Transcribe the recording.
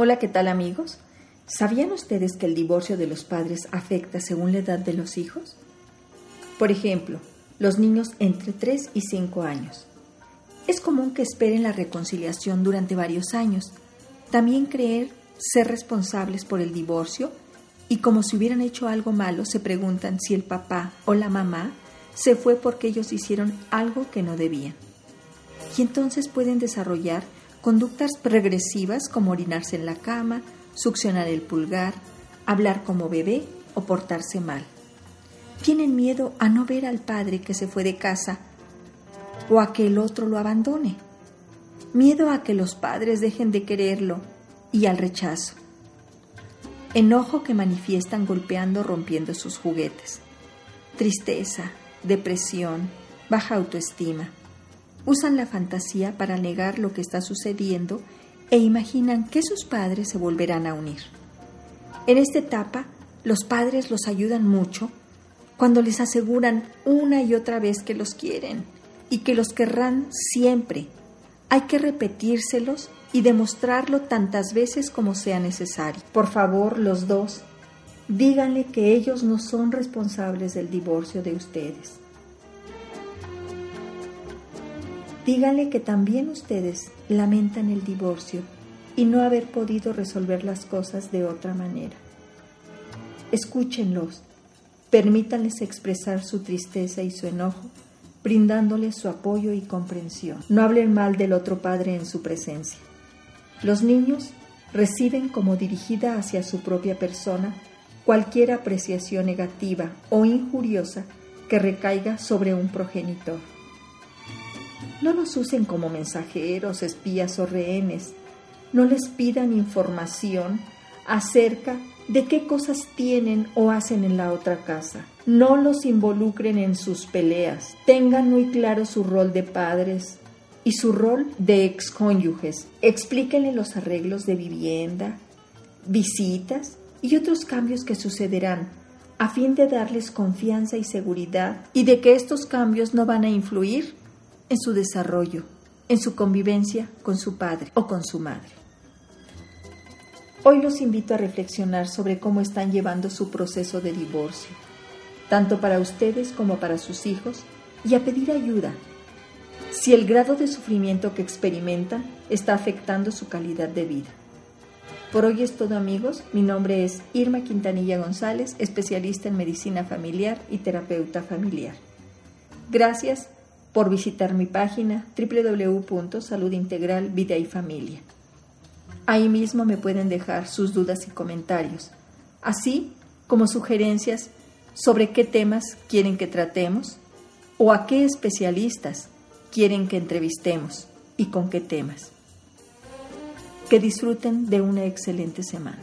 Hola, ¿qué tal amigos? ¿Sabían ustedes que el divorcio de los padres afecta según la edad de los hijos? Por ejemplo, los niños entre 3 y 5 años. Es común que esperen la reconciliación durante varios años. También creer ser responsables por el divorcio y como si hubieran hecho algo malo se preguntan si el papá o la mamá se fue porque ellos hicieron algo que no debían. Y entonces pueden desarrollar Conductas regresivas como orinarse en la cama, succionar el pulgar, hablar como bebé o portarse mal. Tienen miedo a no ver al padre que se fue de casa o a que el otro lo abandone. Miedo a que los padres dejen de quererlo y al rechazo. Enojo que manifiestan golpeando o rompiendo sus juguetes. Tristeza, depresión, baja autoestima usan la fantasía para negar lo que está sucediendo e imaginan que sus padres se volverán a unir. En esta etapa, los padres los ayudan mucho cuando les aseguran una y otra vez que los quieren y que los querrán siempre. Hay que repetírselos y demostrarlo tantas veces como sea necesario. Por favor, los dos, díganle que ellos no son responsables del divorcio de ustedes Díganle que también ustedes lamentan el divorcio y no haber podido resolver las cosas de otra manera. Escúchenlos, permítanles expresar su tristeza y su enojo, brindándoles su apoyo y comprensión. No hablen mal del otro padre en su presencia. Los niños reciben como dirigida hacia su propia persona cualquier apreciación negativa o injuriosa que recaiga sobre un progenitor. No los usen como mensajeros, espías o rehenes. No les pidan información acerca de qué cosas tienen o hacen en la otra casa. No los involucren en sus peleas. Tengan muy claro su rol de padres y su rol de excónyuges. Explíquenle los arreglos de vivienda, visitas y otros cambios que sucederán a fin de darles confianza y seguridad y de que estos cambios no van a influir en su desarrollo, en su convivencia con su padre o con su madre. Hoy los invito a reflexionar sobre cómo están llevando su proceso de divorcio, tanto para ustedes como para sus hijos, y a pedir ayuda si el grado de sufrimiento que experimentan está afectando su calidad de vida. Por hoy es todo amigos, mi nombre es Irma Quintanilla González, especialista en medicina familiar y terapeuta familiar. Gracias por visitar mi página www.salud integral vida y familia. Ahí mismo me pueden dejar sus dudas y comentarios, así como sugerencias sobre qué temas quieren que tratemos o a qué especialistas quieren que entrevistemos y con qué temas. Que disfruten de una excelente semana.